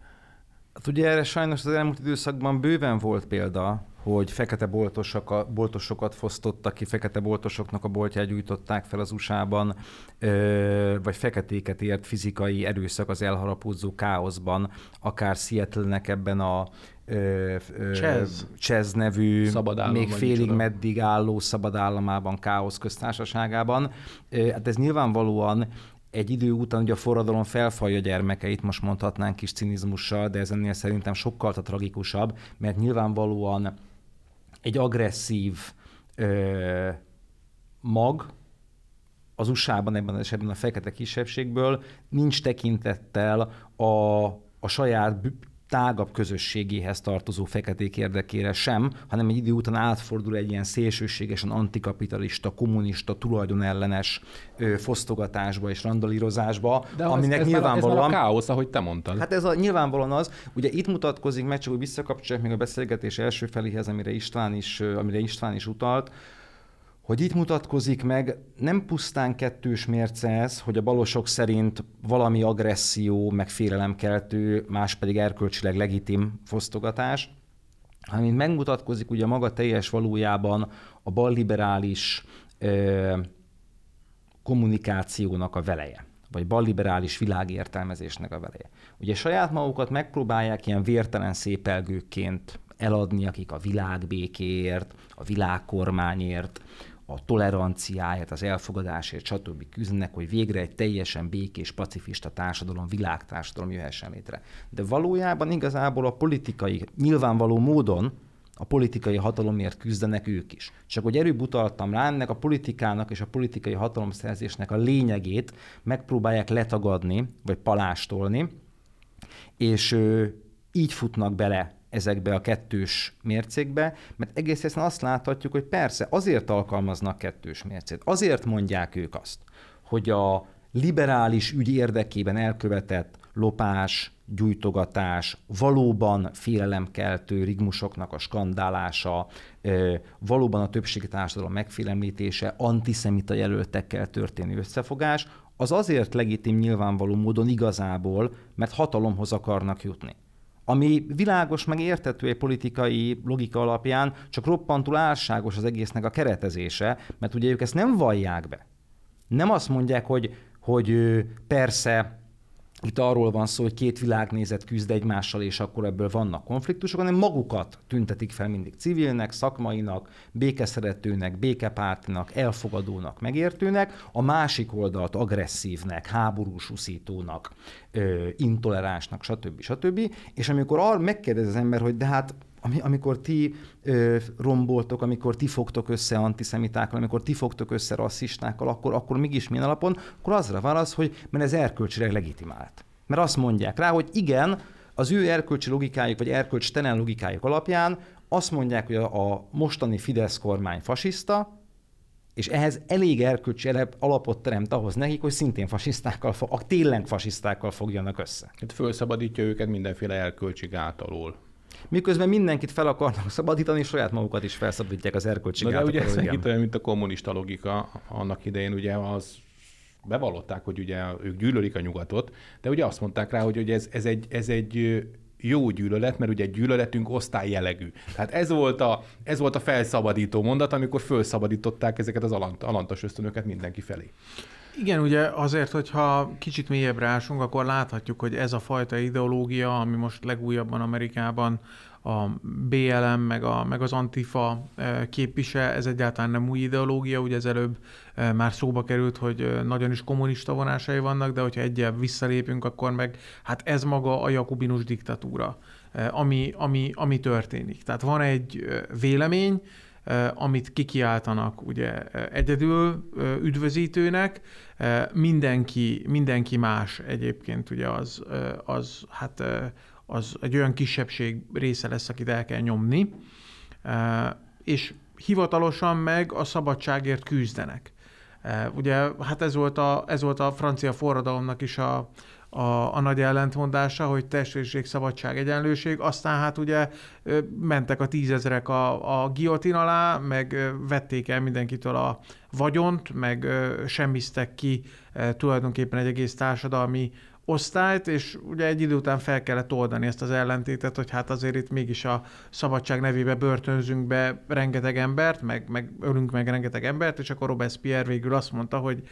Hát ugye erre sajnos az elmúlt időszakban bőven volt példa, hogy fekete boltosok, boltosokat fosztottak ki, fekete boltosoknak a boltját gyújtották fel az USA-ban, vagy feketéket ért fizikai erőszak az elharapózó káoszban, akár Seattle-nek ebben a Csez. Csez nevű, szabadállam, még félig micsoda. meddig álló szabadállamában, káosz köztársaságában. Hát ez nyilvánvalóan egy idő után ugye a forradalom felfalja gyermekeit, most mondhatnánk kis cinizmussal, de ez ennél szerintem sokkal tragikusabb, mert nyilvánvalóan egy agresszív ö, mag, az USA-ban ebben az esetben a fekete kisebbségből nincs tekintettel a, a saját tágabb közösségéhez tartozó feketék érdekére sem, hanem egy idő után átfordul egy ilyen szélsőségesen antikapitalista, kommunista, tulajdonellenes ö, fosztogatásba és randalírozásba, De aminek ez, ez nyilvánvalóan... Ez a káosz, ahogy te mondtad. Hát ez a, nyilvánvalóan az, ugye itt mutatkozik meg, csak hogy visszakapcsolják még a beszélgetés első feléhez, amire István is, amire István is utalt, hogy itt mutatkozik meg nem pusztán kettős mérce ez, hogy a balosok szerint valami agresszió, meg félelemkeltő, más pedig erkölcsileg legitim fosztogatás, hanem itt megmutatkozik ugye maga teljes valójában a balliberális ö, kommunikációnak a veleje, vagy balliberális világértelmezésnek a veleje. Ugye saját magukat megpróbálják ilyen vértelen szépelgőként eladni, akik a világbékéért, a világkormányért, a toleranciáért, az elfogadásért, stb. küzdenek, hogy végre egy teljesen békés, pacifista társadalom, világtársadalom jöhessen létre. De valójában igazából a politikai, nyilvánvaló módon a politikai hatalomért küzdenek ők is. Csak hogy erőbb utaltam rá, ennek a politikának és a politikai hatalomszerzésnek a lényegét megpróbálják letagadni, vagy palástolni, és így futnak bele ezekbe a kettős mércékbe, mert egész egyszerűen azt láthatjuk, hogy persze azért alkalmaznak kettős mércét, azért mondják ők azt, hogy a liberális ügy érdekében elkövetett lopás, gyújtogatás, valóban félelemkeltő rigmusoknak a skandálása, valóban a többségi társadalom megfélemlítése, antiszemita jelöltekkel történő összefogás, az azért legitim nyilvánvaló módon igazából, mert hatalomhoz akarnak jutni. Ami világos, meg értető egy politikai logika alapján, csak roppantul álságos az egésznek a keretezése, mert ugye ők ezt nem vallják be. Nem azt mondják, hogy, hogy persze itt arról van szó, hogy két világnézet küzd egymással, és akkor ebből vannak konfliktusok, hanem magukat tüntetik fel mindig civilnek, szakmainak, békeszeretőnek, békepártinak, elfogadónak, megértőnek, a másik oldalt agresszívnek, háborús uszítónak, intoleránsnak, stb. stb. És amikor arra megkérdez az ember, hogy de hát ami, amikor ti ö, romboltok, amikor ti fogtok össze antiszemitákkal, amikor ti fogtok össze rasszistákkal, akkor, akkor mégis milyen alapon? Akkor azra válasz, hogy mert ez erkölcsileg legitimált. Mert azt mondják rá, hogy igen, az ő erkölcsi logikájuk, vagy erkölcstelen logikájuk alapján azt mondják, hogy a, a mostani Fidesz kormány fasiszta, és ehhez elég erkölcsi alapot teremt ahhoz nekik, hogy szintén fasisztákkal, a tényleg fasisztákkal fogjanak össze. Hát felszabadítja őket mindenféle erkölcsi gát miközben mindenkit fel akarnak szabadítani, saját magukat is felszabadítják az erkölcsi De ugye ez itt olyan, mint a kommunista logika annak idején, ugye az bevallották, hogy ugye ők gyűlölik a nyugatot, de ugye azt mondták rá, hogy, hogy ez, ez, egy, ez egy jó gyűlölet, mert ugye gyűlöletünk osztályjellegű. Tehát ez volt, a, ez volt a felszabadító mondat, amikor felszabadították ezeket az alant, alantas ösztönöket mindenki felé. Igen, ugye azért, hogyha kicsit mélyebbre ásunk, akkor láthatjuk, hogy ez a fajta ideológia, ami most legújabban Amerikában a BLM, meg, a, meg az Antifa eh, képvisel, ez egyáltalán nem új ideológia, ugye ez előbb eh, már szóba került, hogy eh, nagyon is kommunista vonásai vannak, de hogyha egyel visszalépünk, akkor meg hát ez maga a jakubinus diktatúra, ami, ami, ami történik. Tehát van egy vélemény, amit kikiáltanak ugye egyedül üdvözítőnek, mindenki, mindenki más egyébként ugye az, az, hát, az egy olyan kisebbség része lesz, akit el kell nyomni, és hivatalosan meg a szabadságért küzdenek. Ugye, hát ez volt a, ez volt a francia forradalomnak is a, a, a nagy ellentmondása, hogy testvérség, szabadság, egyenlőség, aztán hát ugye mentek a tízezrek a, a giotin alá, meg vették el mindenkitől a vagyont, meg semmiztek ki tulajdonképpen egy egész társadalmi osztályt, és ugye egy idő után fel kellett oldani ezt az ellentétet, hogy hát azért itt mégis a szabadság nevébe börtönzünk be rengeteg embert, meg, meg ölünk meg rengeteg embert, és akkor Robespierre végül azt mondta, hogy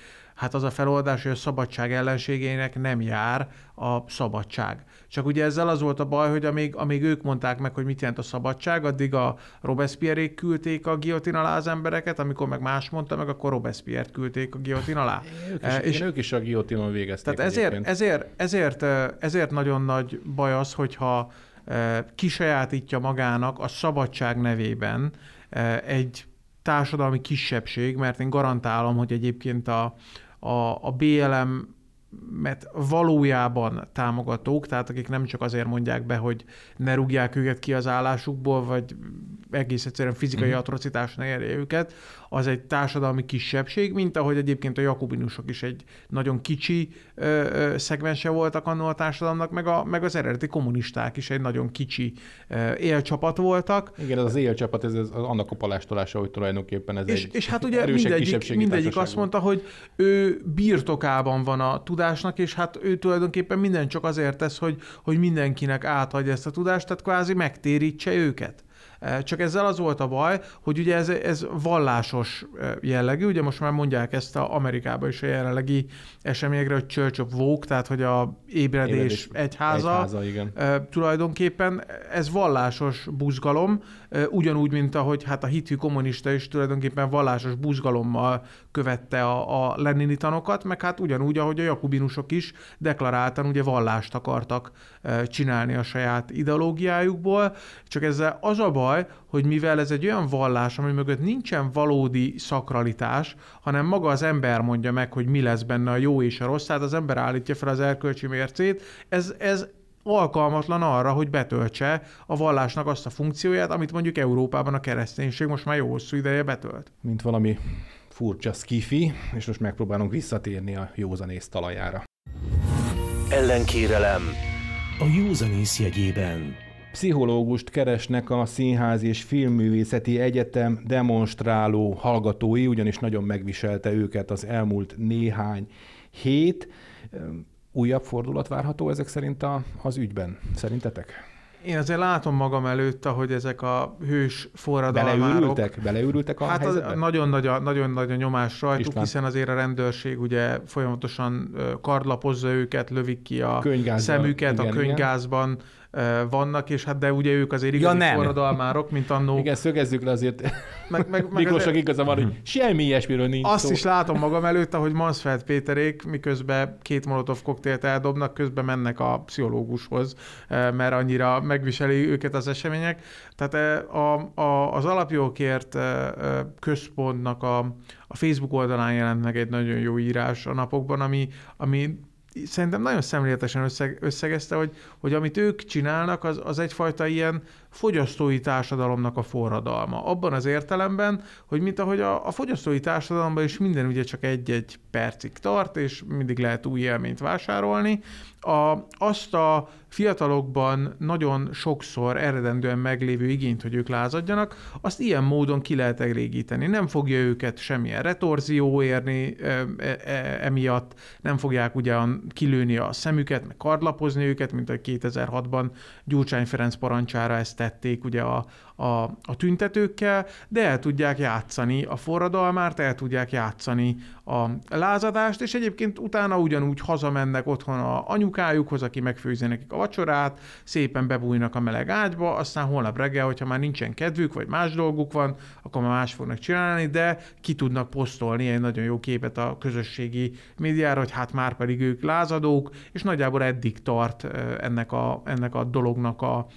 hát az a feloldás, hogy a szabadság ellenségének nem jár a szabadság. Csak ugye ezzel az volt a baj, hogy amíg, amíg ők mondták meg, hogy mit jelent a szabadság, addig a robespierre küldték a giotin alá az embereket, amikor meg más mondta meg, akkor Robespierre-t küldték a giotin alá. Ők is, e, és ők is a giotinon végezték. Tehát ezért, ezért, ezért, ezért nagyon nagy baj az, hogyha kisajátítja magának a szabadság nevében egy társadalmi kisebbség, mert én garantálom, hogy egyébként a, a, a BLM mert valójában támogatók, tehát akik nem csak azért mondják be, hogy ne rúgják őket ki az állásukból, vagy egész egyszerűen fizikai mm. atrocitás ne érje őket, az egy társadalmi kisebbség, mint ahogy egyébként a jakobinusok is egy nagyon kicsi ö, ö, szegmense voltak annól a társadalomnak, meg, a, meg az eredeti kommunisták is egy nagyon kicsi ö, élcsapat voltak. Igen, ez az élcsapat, ez, ez annak a palástolása, hogy tulajdonképpen ez és, egy És hát ugye mindegyik, mindegyik azt mondta, hogy ő birtokában van a tudásnak, és hát ő tulajdonképpen minden csak azért tesz, hogy, hogy mindenkinek átadja ezt a tudást, tehát kvázi megtérítse őket. Csak ezzel az volt a baj, hogy ugye ez, ez vallásos jellegű, ugye most már mondják ezt a Amerikában is a jelenlegi eseményekre, hogy Church of Woke, tehát hogy a ébredés, ébredés egyháza, egyháza igen. tulajdonképpen ez vallásos buzgalom, ugyanúgy, mint ahogy hát a hitű kommunista is tulajdonképpen vallásos buzgalommal követte a, a lenini tanokat, meg hát ugyanúgy, ahogy a jakubinusok is deklaráltan ugye vallást akartak csinálni a saját ideológiájukból, csak ezzel az a baj, hogy mivel ez egy olyan vallás, ami mögött nincsen valódi szakralitás, hanem maga az ember mondja meg, hogy mi lesz benne a jó és a rossz, tehát az ember állítja fel az erkölcsi mércét, ez, ez alkalmatlan arra, hogy betöltse a vallásnak azt a funkcióját, amit mondjuk Európában a kereszténység most már jó hosszú ideje betölt. Mint valami furcsa skifi, és most megpróbálunk visszatérni a józanész talajára. ellenkérelem a józanész jegyében. Pszichológust keresnek a Színház és Filmművészeti Egyetem demonstráló hallgatói, ugyanis nagyon megviselte őket az elmúlt néhány hét. Újabb fordulat várható ezek szerint a, az ügyben, szerintetek? Én azért látom magam előtt, hogy ezek a hős forradalmárok... Beleőrültek? Beleőrültek a hát helyzetbe? nagyon nagy a, nagyon nagy a nyomás rajtuk, István. hiszen azért a rendőrség ugye folyamatosan kardlapozza őket, lövik ki a Könygázzal, szemüket igen, a könygázban, vannak, és hát de ugye ők azért igazi nem. forradalmárok, mint annó. Igen, szögezzük le azért. Meg, meg, meg Miklósnak igaza van, hogy semmi ilyesmiről nincs Azt szó. is látom magam előtt, ahogy Mansfeld Péterék miközben két molotov koktélt eldobnak, közben mennek a pszichológushoz, mert annyira megviseli őket az események. Tehát eh, a, a, az alapjogokért eh, központnak a, a Facebook oldalán jelent meg egy nagyon jó írás a napokban, ami, ami szerintem nagyon szemléletesen összeg, összegezte, hogy, hogy amit ők csinálnak, az, az egyfajta ilyen fogyasztói társadalomnak a forradalma. Abban az értelemben, hogy mint ahogy a, a fogyasztói társadalomban is minden ugye csak egy-egy percig tart, és mindig lehet új élményt vásárolni, a, azt a fiatalokban nagyon sokszor eredendően meglévő igényt, hogy ők lázadjanak, azt ilyen módon ki lehet elégíteni. Nem fogja őket semmilyen retorzió érni e, e, e, nem fogják ugye kilőni a szemüket, meg kardlapozni őket, mint ahogy 2006-ban Gyurcsány Ferenc parancsára ezt tették ugye a, a, a tüntetőkkel, de el tudják játszani a forradalmárt, el tudják játszani a lázadást, és egyébként utána ugyanúgy hazamennek otthon a anyukájukhoz, aki megfőzi nekik a vacsorát, szépen bebújnak a meleg ágyba, aztán holnap reggel, hogyha már nincsen kedvük, vagy más dolguk van, akkor már más fognak csinálni, de ki tudnak posztolni egy nagyon jó képet a közösségi médiára, hogy hát már pedig ők lázadók, és nagyjából eddig tart eh, ennek a, ennek a dolognak a,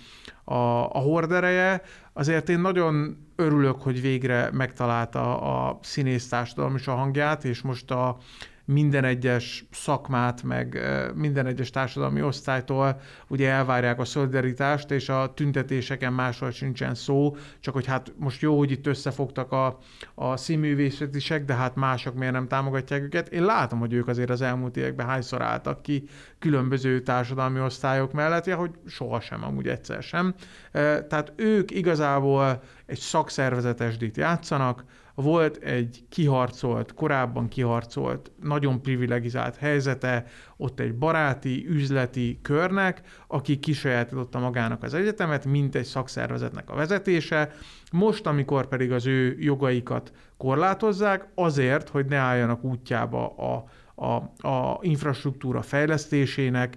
a, a hordereje. Azért én nagyon örülök, hogy végre megtalálta a színész társadalom is a hangját, és most a minden egyes szakmát, meg minden egyes társadalmi osztálytól ugye elvárják a szolidaritást, és a tüntetéseken máshol sincsen szó, csak hogy hát most jó, hogy itt összefogtak a, a színművészetisek, de hát mások miért nem támogatják őket. Én látom, hogy ők azért az elmúlt években hányszor álltak ki különböző társadalmi osztályok mellett, ja, hogy sohasem, amúgy egyszer sem. Eh, Tehát ők igazából egy szakszervezetes díjt játszanak, volt egy kiharcolt, korábban kiharcolt, nagyon privilegizált helyzete, ott egy baráti, üzleti körnek, aki kisajátította magának az egyetemet, mint egy szakszervezetnek a vezetése. Most, amikor pedig az ő jogaikat korlátozzák, azért, hogy ne álljanak útjába a, a, a infrastruktúra fejlesztésének,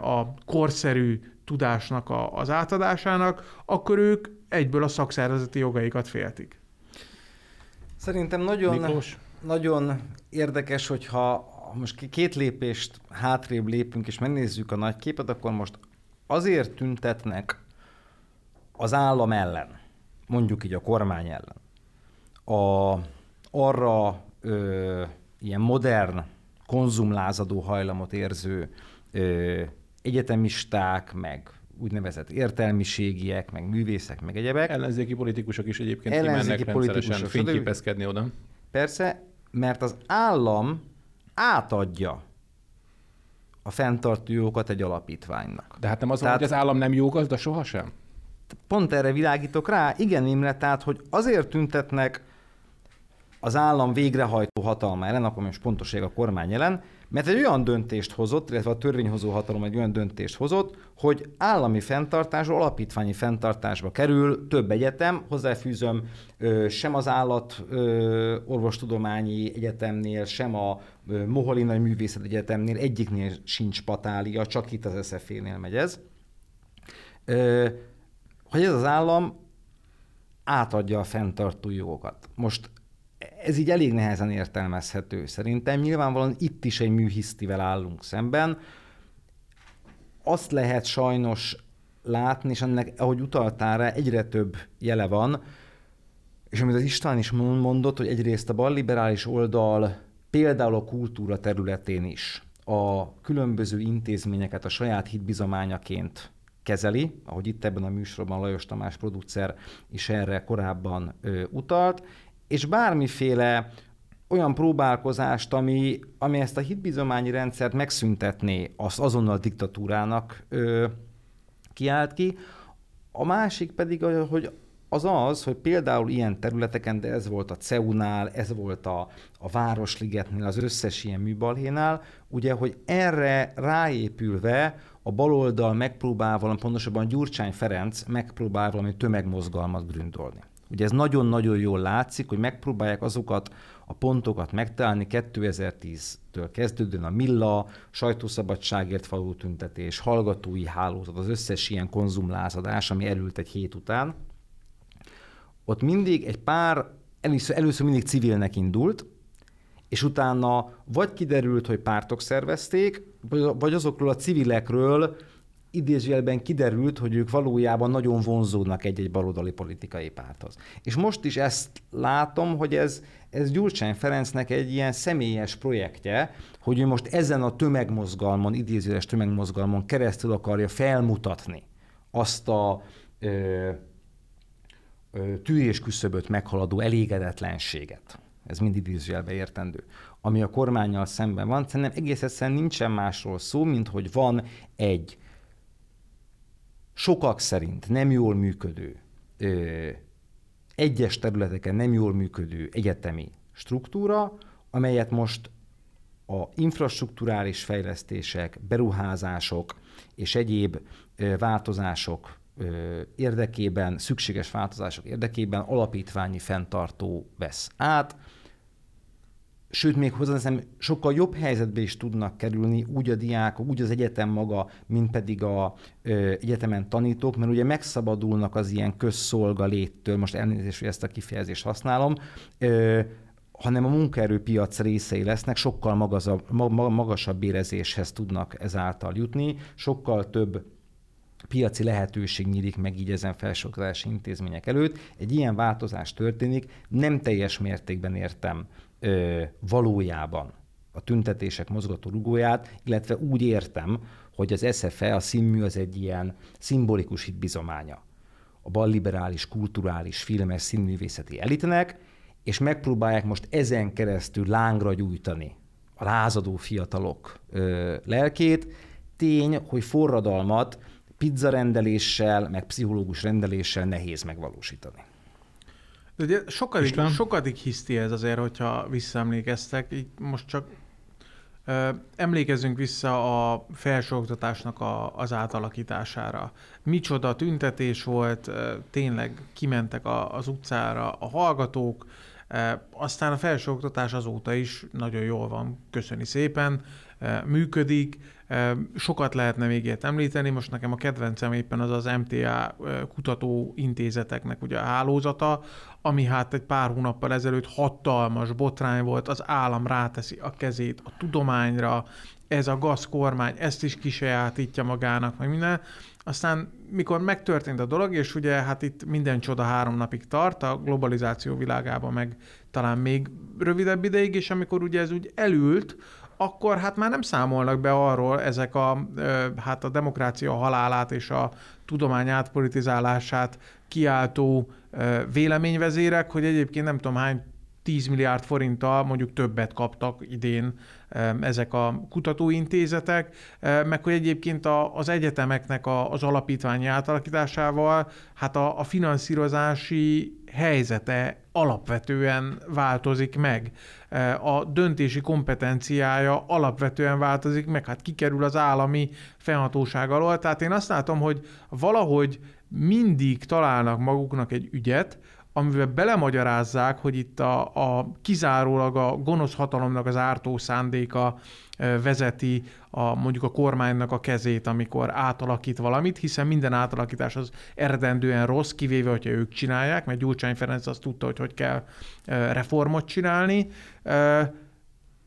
a korszerű tudásnak a, az átadásának, akkor ők egyből a szakszervezeti jogaikat féltik. Szerintem nagyon, Miklós? nagyon érdekes, hogyha most két lépést hátrébb lépünk, és megnézzük a nagy képet, akkor most azért tüntetnek az állam ellen, mondjuk így a kormány ellen, a, arra ö, ilyen modern, konzumlázadó hajlamot érző ö, egyetemisták, meg úgynevezett értelmiségiek, meg művészek, meg egyebek. Ellenzéki politikusok is egyébként Ellenzéki kimennek rendszeresen fényképezkedni oda. Persze, mert az állam átadja a fenntartó jogokat egy alapítványnak. De hát nem az, Tehát- Tehát... hogy az állam nem jó gazda sohasem? Pont erre világítok rá, igen Imre, tehát, hogy azért tüntetnek az állam végrehajtó hatalma ellen, akkor most pontosság a kormány ellen, mert egy olyan döntést hozott, illetve a törvényhozó hatalom egy olyan döntést hozott, hogy állami fenntartásról alapítványi fenntartásba kerül több egyetem, hozzáfűzöm sem az állat orvostudományi egyetemnél, sem a ö, Moholinai Művészet Egyetemnél, egyiknél sincs patália, csak itt az SZF-nél megy ez. Hogy ez az állam átadja a fenntartó jogokat. Most ez így elég nehezen értelmezhető szerintem. Nyilvánvalóan itt is egy műhisztivel állunk szemben. Azt lehet sajnos látni, és ennek, ahogy utaltál rá, egyre több jele van, és amit az István is mondott, hogy egyrészt a balliberális oldal például a kultúra területén is a különböző intézményeket a saját hitbizományaként kezeli, ahogy itt ebben a műsorban Lajos Tamás producer is erre korábban ö, utalt, és bármiféle olyan próbálkozást, ami, ami ezt a hitbizományi rendszert megszüntetné, azt azonnal diktatúrának ö, kiállt ki. A másik pedig, hogy az az, hogy például ilyen területeken, de ez volt a CEU-nál, ez volt a, a Városligetnél, az összes ilyen műbalhénál, ugye, hogy erre ráépülve a baloldal megpróbál valami, pontosabban Gyurcsány Ferenc megpróbál valami tömegmozgalmat gründolni. Ugye ez nagyon-nagyon jól látszik, hogy megpróbálják azokat a pontokat megtalálni 2010-től kezdődően a Milla, sajtószabadságért való tüntetés, hallgatói hálózat, az összes ilyen konzumlázadás, ami elült egy hét után, ott mindig egy pár, először, először mindig civilnek indult, és utána vagy kiderült, hogy pártok szervezték, vagy azokról a civilekről idézőjelben kiderült, hogy ők valójában nagyon vonzódnak egy-egy baloldali politikai párthoz. És most is ezt látom, hogy ez, ez Gyurcsány Ferencnek egy ilyen személyes projektje, hogy ő most ezen a tömegmozgalmon, idézőjeles tömegmozgalmon keresztül akarja felmutatni azt a ö, tűrés küszöböt meghaladó elégedetlenséget, ez mind idézőjelbe értendő, ami a kormányjal szemben van, szerintem egész egyszerűen nincsen másról szó, mint hogy van egy sokak szerint nem jól működő, egyes területeken nem jól működő egyetemi struktúra, amelyet most a infrastruktúrális fejlesztések, beruházások és egyéb változások érdekében, szükséges változások érdekében alapítványi fenntartó vesz át, sőt, még hozzáteszem, sokkal jobb helyzetbe is tudnak kerülni úgy a diákok, úgy az egyetem maga, mint pedig a ö, egyetemen tanítók, mert ugye megszabadulnak az ilyen közszolga léttől, most elnézést, hogy ezt a kifejezést használom, ö, hanem a munkaerőpiac részei lesznek, sokkal magasabb, magasabb bérezéshez tudnak ezáltal jutni, sokkal több piaci lehetőség nyílik meg így ezen felsőoktatási intézmények előtt. Egy ilyen változás történik, nem teljes mértékben értem valójában a tüntetések mozgató rugóját, illetve úgy értem, hogy az SFE, a színmű az egy ilyen szimbolikus hitbizománya a balliberális, kulturális, filmes, színművészeti elitnek, és megpróbálják most ezen keresztül lángra gyújtani a lázadó fiatalok ö, lelkét. Tény, hogy forradalmat pizza rendeléssel, meg pszichológus rendeléssel nehéz megvalósítani. De ugye sokadik, sokadik hiszti ez azért, hogyha visszaemlékeztek, így most csak ö, emlékezzünk vissza a felsőoktatásnak a, az átalakítására. Micsoda tüntetés volt, ö, tényleg kimentek a, az utcára a hallgatók, ö, aztán a felsőoktatás azóta is nagyon jól van, köszöni szépen, működik, Sokat lehetne még ilyet említeni, most nekem a kedvencem éppen az az MTA kutatóintézeteknek ugye a hálózata, ami hát egy pár hónappal ezelőtt hatalmas botrány volt, az állam ráteszi a kezét a tudományra, ez a gazkormány ezt is kisajátítja magának, meg minden. Aztán mikor megtörtént a dolog, és ugye hát itt minden csoda három napig tart, a globalizáció világában meg talán még rövidebb ideig, és amikor ugye ez úgy elült, akkor hát már nem számolnak be arról ezek a, hát a demokrácia halálát és a tudomány átpolitizálását kiáltó véleményvezérek, hogy egyébként nem tudom hány 10 milliárd forinttal mondjuk többet kaptak idén ezek a kutatóintézetek, meg hogy egyébként az egyetemeknek az alapítványi átalakításával hát a, a finanszírozási helyzete alapvetően változik meg. A döntési kompetenciája alapvetően változik meg, hát kikerül az állami fennhatóság alól. Tehát én azt látom, hogy valahogy mindig találnak maguknak egy ügyet, amivel belemagyarázzák, hogy itt a, a kizárólag a gonosz hatalomnak az ártó szándéka vezeti a, mondjuk a kormánynak a kezét, amikor átalakít valamit, hiszen minden átalakítás az eredendően rossz, kivéve, hogyha ők csinálják, mert Gyurcsány Ferenc azt tudta, hogy hogy kell reformot csinálni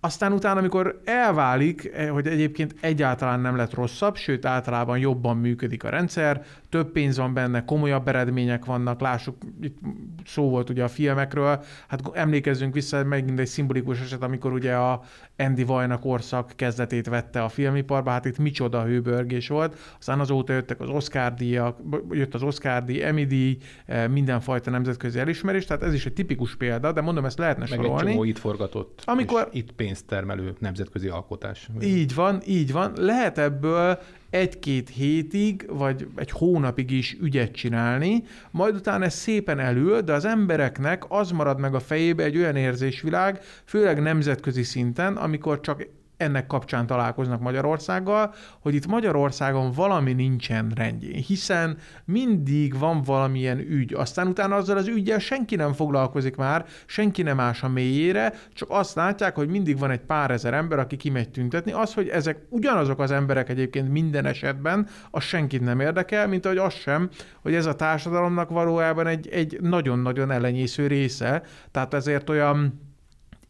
aztán utána, amikor elválik, eh, hogy egyébként egyáltalán nem lett rosszabb, sőt általában jobban működik a rendszer, több pénz van benne, komolyabb eredmények vannak, lássuk, itt szó volt ugye a filmekről, hát emlékezzünk vissza, megint egy szimbolikus eset, amikor ugye a Andy Vajna korszak kezdetét vette a filmiparba, hát itt micsoda hőbörgés volt, aztán azóta jöttek az Oscar díjak, jött az Oscar díj, Emmy díj, eh, mindenfajta nemzetközi elismerés, tehát ez is egy tipikus példa, de mondom, ezt lehetne Meg sorolni. egy csomó itt forgatott, Amikor- itt pénzt termelő nemzetközi alkotás. Így van, így van. Lehet ebből egy-két hétig, vagy egy hónapig is ügyet csinálni, majd utána ez szépen elül, de az embereknek az marad meg a fejébe egy olyan érzésvilág, főleg nemzetközi szinten, amikor csak ennek kapcsán találkoznak Magyarországgal, hogy itt Magyarországon valami nincsen rendjén, hiszen mindig van valamilyen ügy, aztán utána azzal az ügyel senki nem foglalkozik már, senki nem ás a mélyére, csak azt látják, hogy mindig van egy pár ezer ember, aki kimegy tüntetni. Az, hogy ezek ugyanazok az emberek egyébként minden esetben, az senkit nem érdekel, mint ahogy az sem, hogy ez a társadalomnak valójában egy, egy nagyon-nagyon ellenyésző része. Tehát ezért olyan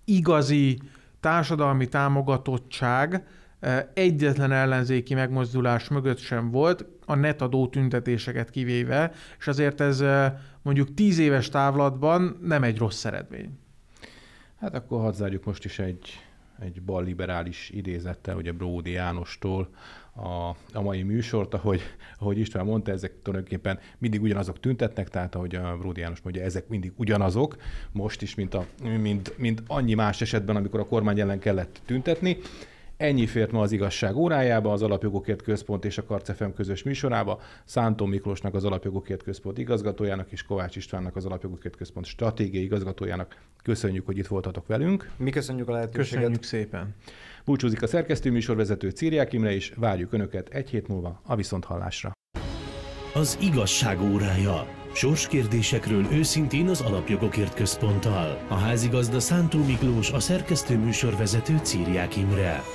igazi társadalmi támogatottság eh, egyetlen ellenzéki megmozdulás mögött sem volt, a netadó tüntetéseket kivéve, és azért ez eh, mondjuk tíz éves távlatban nem egy rossz eredmény. Hát akkor hadd zárjuk most is egy, egy balliberális idézettel, ugye Bródi Jánostól a, a mai műsort, ahogy, ahogy István mondta, ezek tulajdonképpen mindig ugyanazok tüntetnek, tehát ahogy a Bródi János mondja, ezek mindig ugyanazok, most is, mint, a, mint, mint annyi más esetben, amikor a kormány ellen kellett tüntetni. Ennyi fért ma az igazság órájába, az Alapjogokért Központ és a Karcefem közös műsorába. Szántó Miklósnak az Alapjogokért Központ igazgatójának és Kovács Istvánnak az Alapjogokért Központ stratégiai igazgatójának köszönjük, hogy itt voltatok velünk. Mi köszönjük a lehetőséget. Köszönjük szépen! Búcsúzik a szerkesztő műsorvezető Círiák Imre is, várjuk Önöket egy hét múlva a Viszonthallásra. Az igazság órája. Sorskérdésekről őszintén az Alapjogokért Központtal. A házigazda Szántó Miklós, a szerkesztő műsorvezető Círiák Imre.